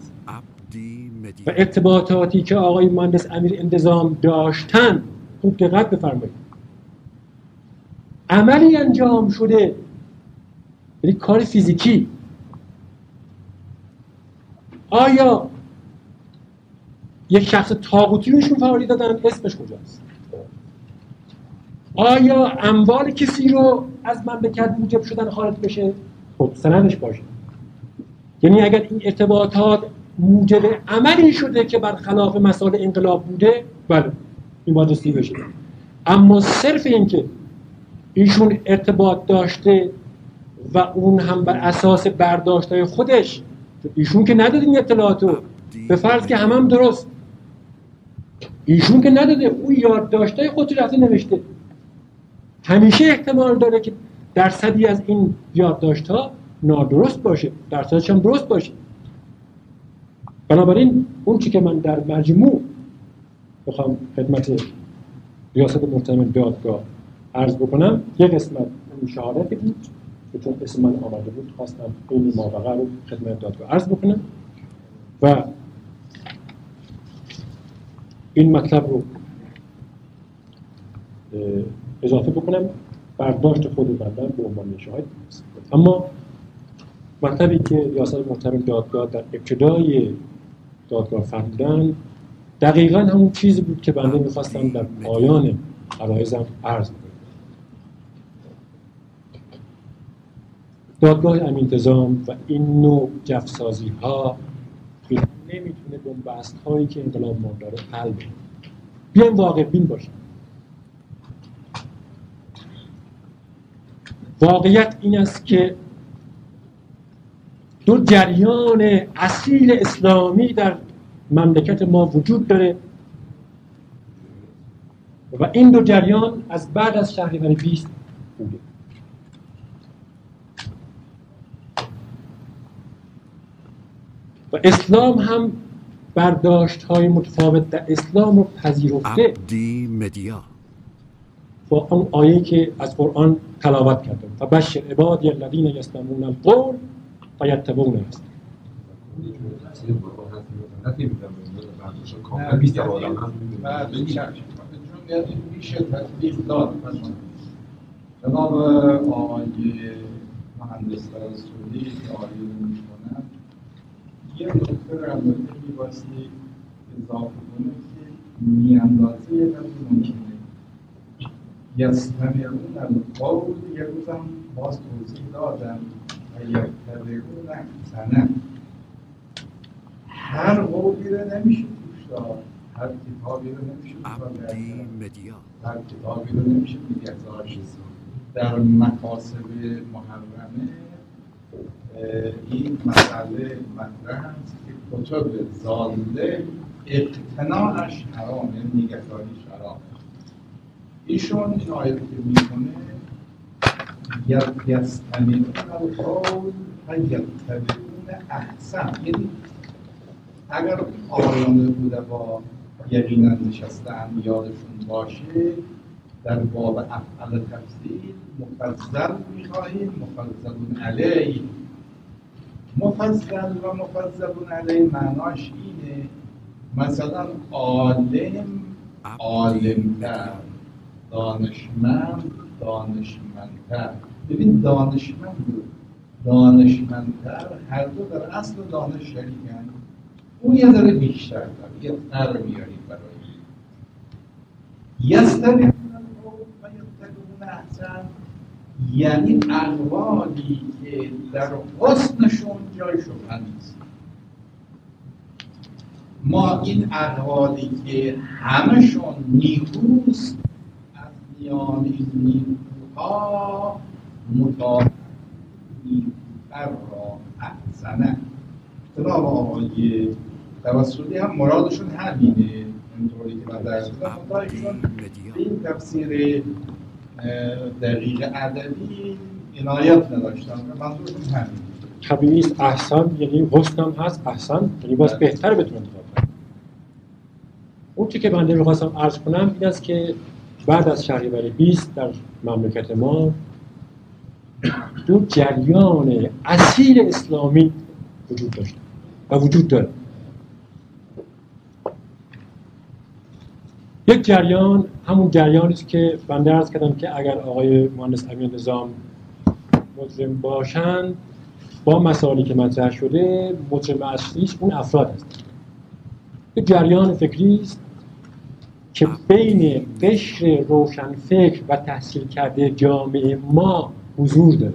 و ارتباطاتی که آقای مهندس امیر انتظام داشتن خوب دقت بفرمایید. عملی انجام شده یعنی کار فیزیکی. آیا یک شخص تاغوتی روشون فعالی دادن. اسمش کجاست؟ آیا اموال کسی رو از مملکت موجب شدن خارج بشه؟ خب سندش باشه. یعنی اگر این ارتباطات موجب عملی شده که برخلاف مسائل انقلاب بوده بله این باید رسیدگی بشه. اما صرف این که ایشون ارتباط داشته و اون هم بر اساس برداشتهای خودش ایشون که نداده این اطلاعات رو به فرض که همه هم درست. ایشون که نداده او یادداشتهای خودش رفته نوشته. همیشه احتمال داره که درصدی از این یادداشت ها نادرست باشه درصدش هم درست باشه. بنابراین اون چی که من در مجموع بخوام خدمت ریاست محترم دادگاه عرض بکنم یه قسمت اون شهادتی بود که چون اسم من آمده بود خواستم این مابقه رو خدمت دادگاه عرض بکنم. و این مطلب رو اضافه بکنم. برداشت خود بندن به عنوان شاهد اما مطلبی که ریاست محترم دادگاه در ابتدای دادگاه فرمودن دقیقا همون چیزی بود که بنده می‌خواستم در پایان عرایزم عرض کنم. دادگاه امینتظام و این نوع جفسازی ها نمی‌تونه بنبست هایی که انقلاب ما داره حل بده بیایم واقع بین باشیم. واقعیت این است که دو جریان اصیل اسلامی در مملکت ما وجود داره و این دو جریان از بعد از شهریور 20 بوده. و اسلام هم برداشت های متفاوت در اسلام رو پذیرفته عبدی مدیا. با اون آیه که از قرآن تلاوت کردم و بشر عبادی الذین یستمعون القول و داد مثلا جناب آقای مهندس رسولی که آقای رو می‌کنن یه نکته رو البته میباستی اضافه کنه که میاندازه یه وقتی ممکنه. یستمعون القول یه روزم باز توضیح دادم و یتبعون احسنه هر قولی رو نمیشه توش داد هر کتابی رو نمیشه هر کتابی رو نمیشه نگهداشت در مکاسب محرمه این مسئله مطرح است که کتب زالده اقتناعش حرامه نگهداریش حرامه ایشون این آیه که می‌کنه یستمعون القول و یتبعون احسن. یعنی اگر آقایان بوده با یقینا نشستن یادشون باشه در باب افعال تفصیل مفضل می‌خواهیم مفضلون علیه. مفضل و مفضلون علیه معناش اینه مثلا عالم عالمتر دانشمند دانشمندتر. ببین دانشمند و دانشمندتر هر دو در اصل دانش شریکن. اون یه ذره بیشتر داره. یه تر میاریم برای. یعنی اقوالی که در حسنشون جای شبهه نیست. ما این اقوالی که همشون نیکوست از میان این نیکوها مطابق نیکوتر را احسنه. جناب آقای توسلی هم مرادشون همینه. اینطوری که من درس دادم این تفسیر دقیق ادبی عنایت نداشتن و منظورشون همینه طبیعی است احسان یعنی حسن هم هست. احسان یعنی باز بهتر بتونه انتخاب کنه. اون چی که بنده می‌خواستم عرض کنم این است که بعد از شهریور 20 در مملکت ما دو جریان اصیل اسلامی وجود داشت و وجود داره. یک جریان همون جریانی که بنده عرض کردم که اگر آقای مهندس امین نظام مجرم باشند با مسائلی که مطرح شده مجرم اصلیش اون افراد هست یک جریان فکری است که بین قشر روشنفکر و تحصیل کرده جامعه ما حضور داره.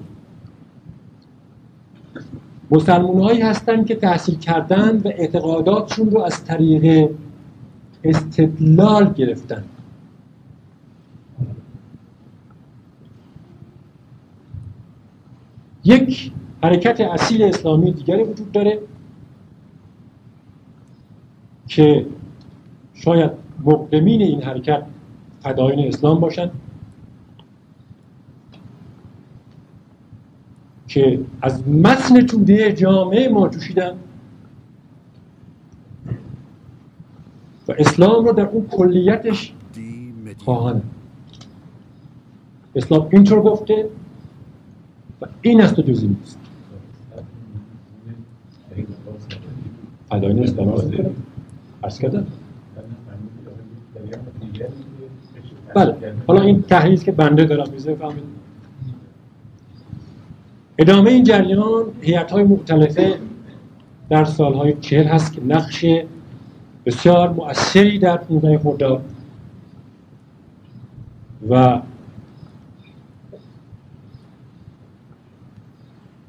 مسلمان هایی هستند که تحصیل کردن و اعتقاداتشون رو از طریق استدلال گرفتن. یک حرکت اصیل اسلامی دیگری وجود داره که شاید مقدمین این حرکت فدایین اسلام باشند که از متن توده جامعه ما جوشیدن و اسلام رو در اون کلیتش خواهند. اسلام اینطور گفته و این است و جزی نیست. عرض می‌کنم. عرض کردم. بله حالا این تحریز که بنده دارم میزه فهمید ادامه این جریان هیئت های مختلفه در سالهای چهل هست که نقش بسیار مؤثری در 15 خرداد و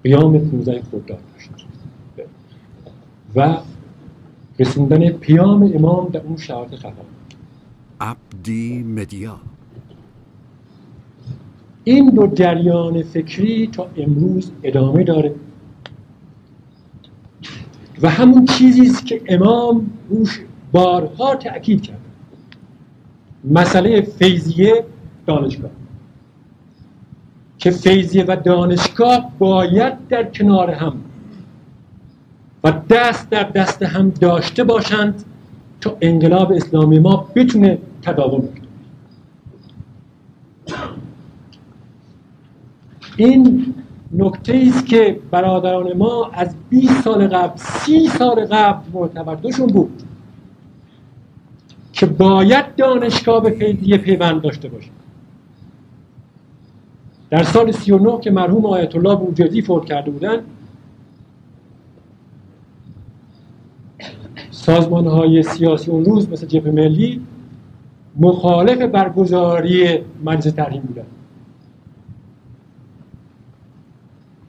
قیام 15 خرداد و رسوندن پیام امام در اون شرایط خطر. عبدی مدیا. این دو جریان فکری تا امروز ادامه داره. و همون چیزی است که امام روش بارها تأکید کرد. مسئله فیضیه دانشگاه. که فیضیه و دانشگاه باید در کنار هم و دست در دست هم داشته باشند تا انقلاب اسلامی ما بتونه تداوم کنه. این نکته است که برادران ما از 20 سال قبل 30 سال قبل معتبردشون بود که باید دانشگاه به فیضیه پیوند داشته باشه در سال 39 که مرحوم آیت الله بوجردی فوت کرده بودند سازمان های سیاسی اون روز مثل جبهه ملی مخالف برگزاری مجلس ترحیم بودن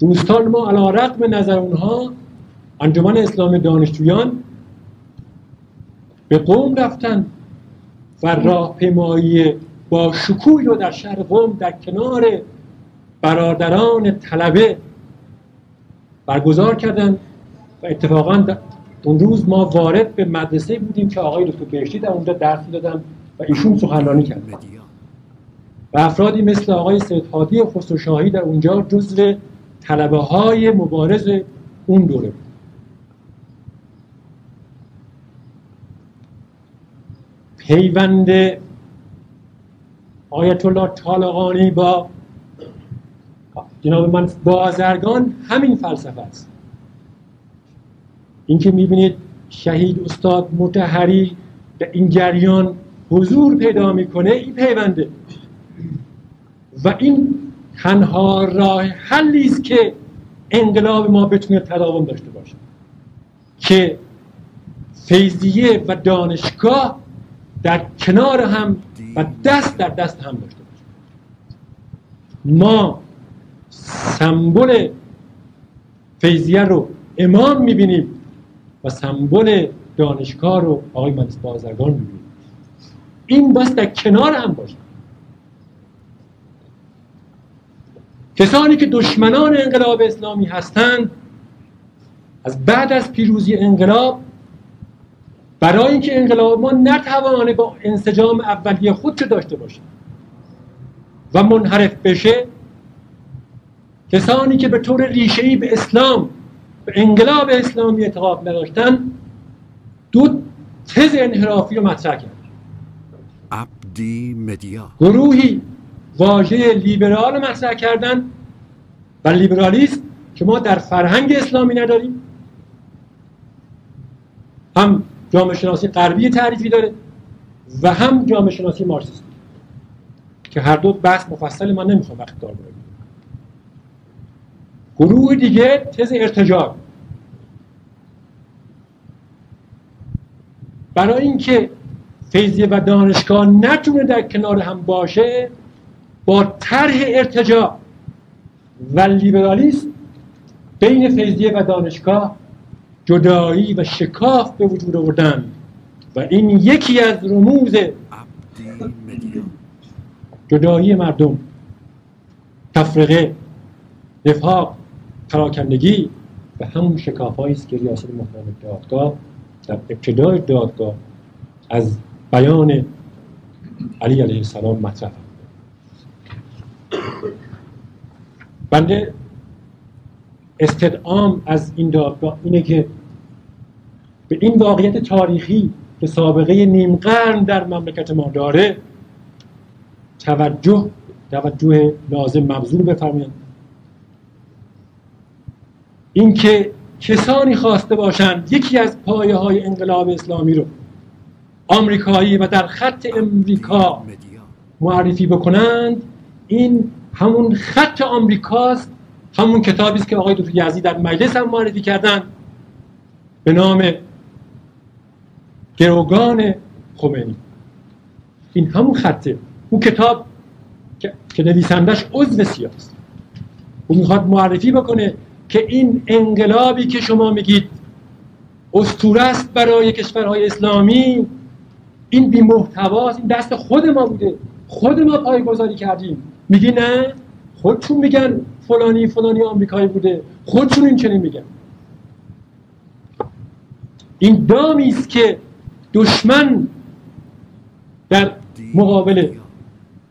دوستان ما علا رقم نظر اونها انجمن اسلام دانشجویان به قوم رفتن و راهپیمایی با شکوهی رو در شهر قوم در کنار برادران طلبه برگزار کردن و اتفاقا اون روز ما وارد به مدرسه بودیم که آقای دکتر بهشتی در اونجا درس دادن و ایشون سخنرانی کردن و افرادی مثل آقای سید هادی خسروشاهی در اونجا جزو طلبه های مبارز اون دوره بود. پیوند آیت الله طالقانی با جناب من بازرگان همین فلسفه است. اینکه می‌بینید شهید استاد متحری در این جریان حضور پیدا می‌کنه این پیونده. و این تنها راه حلی است که انقلاب ما بتونه تداوم داشته باشه. که فیضیه و دانشگاه در کنار هم و دست در دست هم داشته باشه. ما سمبل فیضیه رو امام می‌بینیم و سمبل دانشگاه رو آقای مهندس بازرگان می‌بینیم. این باید در کنار هم باشه. کسانی که دشمنان انقلاب اسلامی هستند از بعد از پیروزی انقلاب برای اینکه انقلاب ما نتوانه با انسجام اولیه خودشو داشته باشه و منحرف بشه کسانی که به طور ریشه‌ای به اسلام به انقلاب اسلامی اعتقاد نداشتن دو تز انحرافی رو مطرح کرد عبدی مدیا. گروهی واژه لیبرال رو مطرح کردن و لیبرالیسم که ما در فرهنگ اسلامی نداریم. هم جامعه شناسی غربی تعریفی داره و هم جامعه شناسی مارکسیستی که هر دو بحث مفصل من نمی‌خوام وقت دار بگم. گروه دیگه تز ارتجاع. برای اینکه فیضیه و دانشگاه نتونه در کنار هم باشه با طرح ارتجاع و لیبرالیسم بین فیضیه و دانشگاه جدایی و شکاف به وجود آوردن و این یکی از رموز جدایی مردم تفرقه نفاق پراکندگی و همون شکاف است که ریاست محترم دادگاه در ابتدای دادگاه از بیان علی علیه السلام مطرح. بنده استدعام از این دادگاه اینه که به این واقعیت تاریخی که سابقه نیم قرن در مملکت ما داره توجه توجه لازم مبذول بفرمایند اینکه کسانی خواسته باشند یکی از پایه های انقلاب اسلامی رو آمریکایی و در خط امریکا معرفی بکنند این همون خط آمریکاست همون کتابی است که آقای دکتر یزدی در مجلس هم معرفی کردن به نام گروگان خمینی. این همون خطه. اون کتاب که, که نویسندش عضو سیاست او می‌خواد معرفی بکنه که این انقلابی که شما میگید استوره است برای کشورهای اسلامی این بی محتواست این دست خود ما بوده. خود ما پایگذاری کردیم. میگی نه؟ خودشون میگن فلانی فلانی آمریکایی بوده. خودشون این چنین میگن. این دامی است که دشمن در مقابل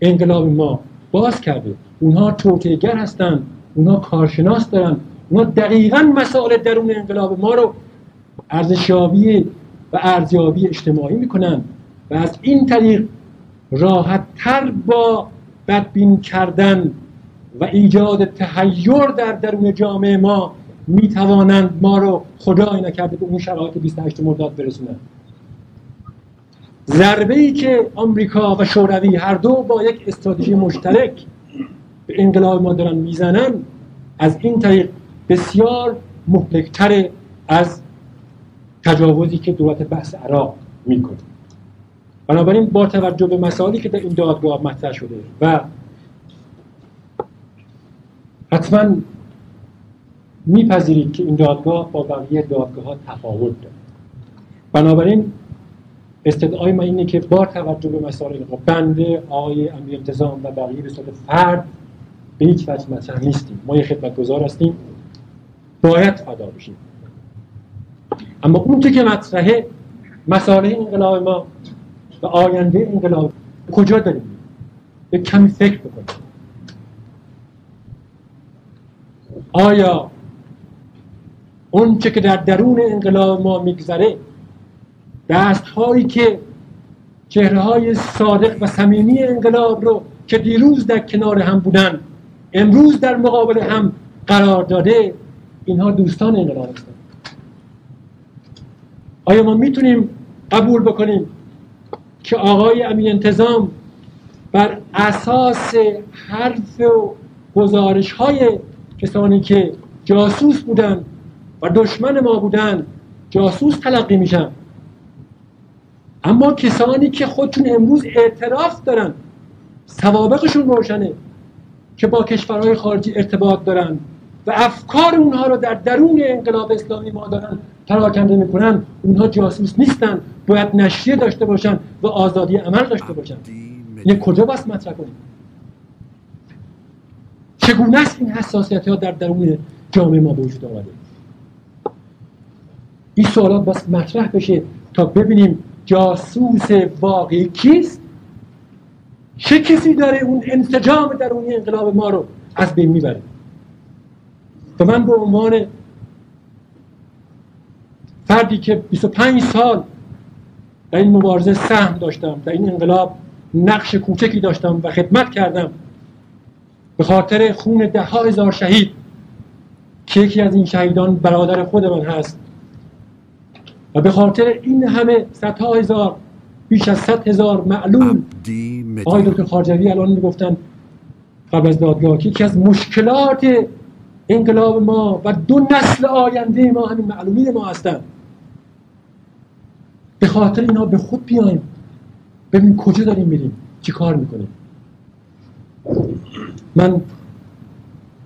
انقلاب ما باز کرده. اونها توطئه‌گر هستن اونها کارشناس دارن. اونها دقیقا مسائل درون انقلاب ما رو ارزشیابی و ارزیابی اجتماعی می‌کنن و از این طریق راحت تر با بدبین کردن و ایجاد تحیر در درون جامعه ما می‌توانند ما رو خدای نکرده به اون شرایط 28 مرداد برسونند. ضربه ای که آمریکا و شوروی هر دو با یک استراتژی مشترک به انقلاب ما دارن می‌زنن از این طریق بسیار مهلکتر از تجاوزی که دولت بحث عراق می‌کنه. بنابراین با توجه به مسائلی که در این دادگاه مطرح شده و حتما میپذیرید که این دادگاه با بقیه دادگاه ها تفاوت داره بنابراین استدعای من اینه که با توجه به مسائل بنده آقای امیر انتظام و بقیه به صورت فرد به هیچ وجه مطرح نیستیم. ما یه خدمتگزار هستیم. باید فدا بشیم اما اون که مطرحه مسائل انقلاب ما و آینده انقلاب کجا داریم؟ به کمی فکر بکنیم. آیا اون که در درون انقلاب ما میگذره دست هایی که چهره های صادق و صمیمی انقلاب رو که دیروز در کنار هم بودن امروز در مقابل هم قرار داده اینها دوستان انقلاب هستند. آیا ما می‌تونیم قبول بکنیم که آقای امین انتظام بر اساس حرف و گزارش های کسانی که جاسوس بودن و دشمن ما بودن جاسوس تلقی میشن؟ اما کسانی که خودشون امروز اعتراف دارن سوابقشون روشنه که با کشورهای خارجی ارتباط دارن. و افکار اونها رو در درون انقلاب اسلامی ما دارن پراکنده می‌کنن. اونها جاسوس نیستن. باید نشریه داشته باشن و آزادی عمل داشته باشن. یه مدیا کجا باید مطرح کنیم؟ چگونه است این حساسیت ها در درون جامعه ما به وجود آمده؟ این سوالات باید مطرح بشه تا ببینیم جاسوس واقعی کیست؟ چه کسی داره اون انسجام درونی انقلاب ما رو از بین می‌بره؟ و من به عنوان فردی که 25 سال در این مبارزه سهم داشتم در این انقلاب نقش کوچکی داشتم و خدمت کردم به خاطر خون ده ها هزار شهید که یکی از این شهیدان برادر خود من هست. و به خاطر این همه صدها هزار بیش از صد هزار معلوم آقای دکتر خارجوی الان می‌گفتن قبل از دادگاه که یکی از مشکلات انقلاب ما و دو نسل آینده ما همین معلومی ما هستند به خاطر اینا به خود بیایم. ببین کجا داریم میریم چی کار می‌کنیم. من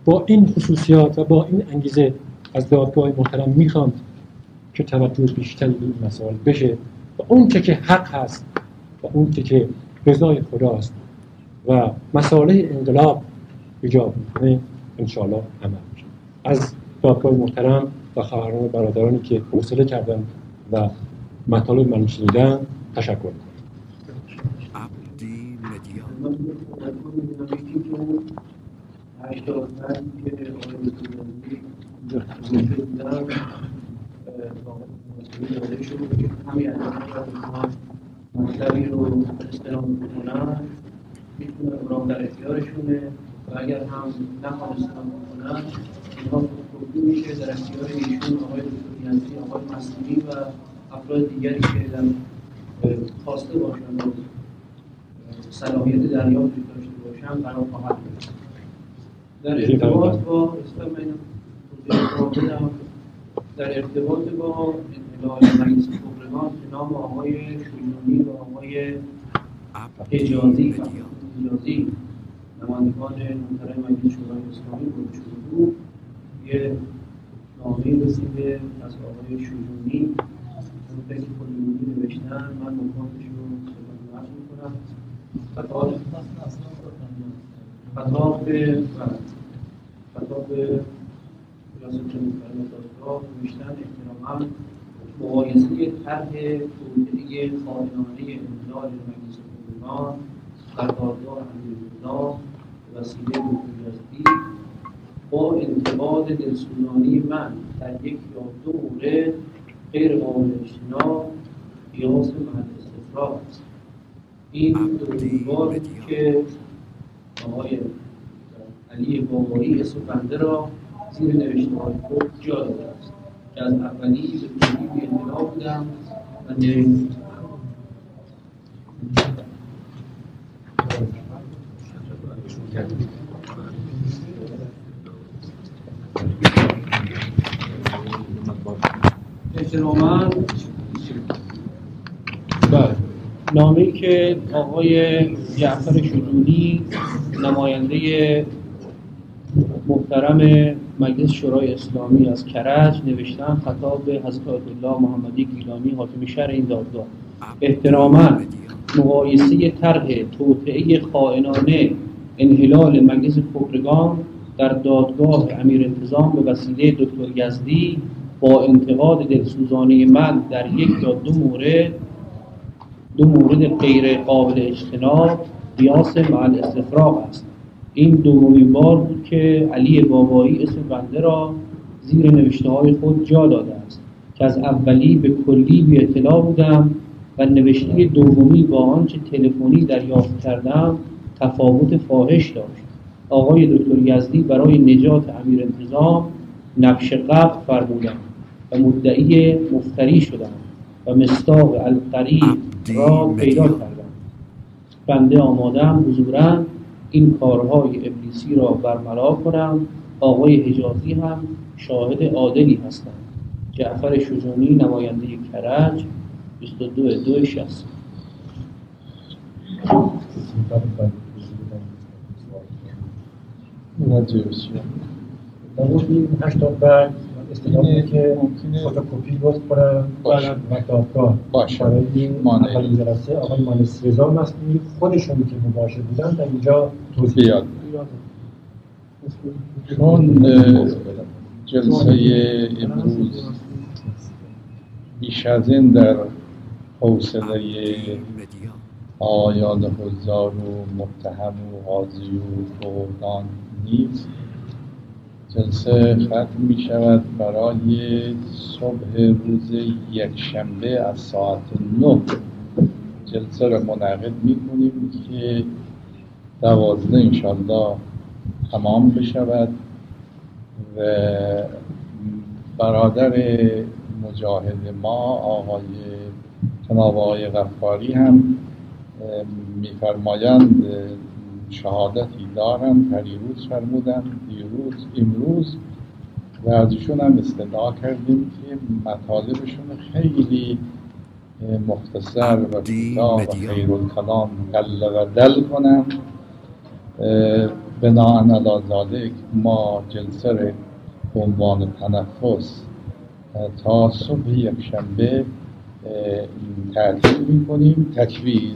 با این خصوصیات و با این انگیزه از دادگاه محترم می‌خوام که توجه بیشتری به این مسائل بشه و اون چه که حق هست و اون چه که رضای خداست و مسائل انقلاب ایجاب می‌کنه انشاءالله عمل. از دادگاه محترم و خواهران و برادرانی که حوصله کردن و مطالب من شنیدن تشکر الان مطلبی رو استناد بکنن می‌تونن اونام در اختیارشونه و اگر هم نخواستن بکنن اینها میشه در اختیار ایشون آقای دکتر آقای مسئولی و افراد دیگری که در خواسته باشند و صلاحیت دریافت داشته باشم قرار خواهد بود. در ارتباط با در ارتباط با انحلال مجلس کبرگان به نام آقای شجونی و آقای حجازی حجازی نمایندگان محترم مجلس شورای اسلامی بود شده بود. یه نامه رسیده از آقای شجونی. اون فکر خودمونی نوشتن. من مکانش رو خدمت عرض می‌کنم. خطاب. خطاب به خطاب به ریاست جمهوری دادگاه نوشتن. احتراما مقایسه طرح توطئه خائنانه امضای مجلس در دادگاه امیرالله وسیله یزدی با انتقاد دلسوزانی من در یک یا دو مورد غیر قابل اجتناب قیاس محل استفراغ است. این دومین که آقای علی بابایی اسم را زیر نوشته های خود جا داده است. که از اولی به کلی بی اطلاع بودم و نوشته بله. نامه‌ای که آقای جعفر شجونی نماینده محترم مجلس شورای اسلامی از کرج نوشتن خطاب به حضرت الله محمدی گیلانی حاکم شهر این دادگاه. احتراما مقایسه طرح توطئه خائنانه انحلال مجلس کبرگان در دادگاه امیر انتظام به وسیله دکتر یزدی با انتقاد دلسوزانه من در یک یا دو مورد دو مورد غیر قابل اجتناب قیاس محل استفراغ است. این دومین بار بود که علی بابایی اسم بنده را زیر نوشته های خود جا داده است. که از اولی به کلی بی اطلاع بودم و نوشته دومی با آنچه تلفنی دریافت کردم تفاوت فاحش داشت. آقای دکتر یزدی برای نجات امیر انتظام نقش قبل فرمودند. و مدعی مفتری شدند و مستاق القریب را پیدا کردند بنده آمادم حضورا این کارهای ابلیسی را برملا کنم. آقای حجازی هم شاهد عادلی هستند. جعفر شجونی نماینده کرج 22 دو شست در اون این هشتاد بعد اصطلاح بود که لطف کنن باشه. و دادگاه باشه. برای این. اولین جلسه آقای مانس رضا مسئولی خودشون که مباشر بودن در اینجا توضیح بیاد. چون جلسه امروز بیش از این در حوصله آیان حضار و متهم و قاضی و فردان نیست جلسه ختم می شود برای صبح روز یکشنبه از ساعت نه. جلسه را منعقد می کنیم که دوازده انشالله تمام بشود و برادر مجاهد ما آقای جناب آقای غفاری هم میفرمایند شهادتی دارند پریروز فرمودن دیروز امروز. و از ایشون هم استدعا کردیم که مطالبشون خیلی مختصر و کوتاه و. خیر الکلام قل و دل کنم اه، بناهن علی ذالک ما جلسه عنوان تنفس تا صبح یک شنبه تعطیل می‌کنیم. تکبیر.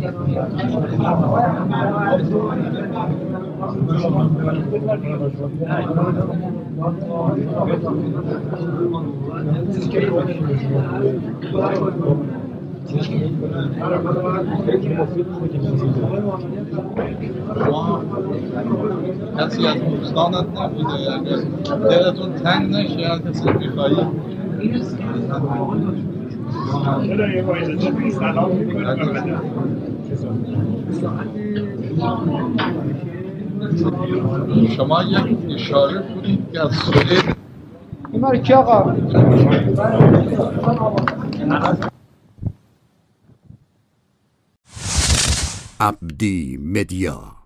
خدا آقا توسط شما. شما کسی از دوستانت نبوده اگر دلتون تنگ نشه هر کسی میخوایی شما یک اشاره کنید که از سوئد عبدی مدیا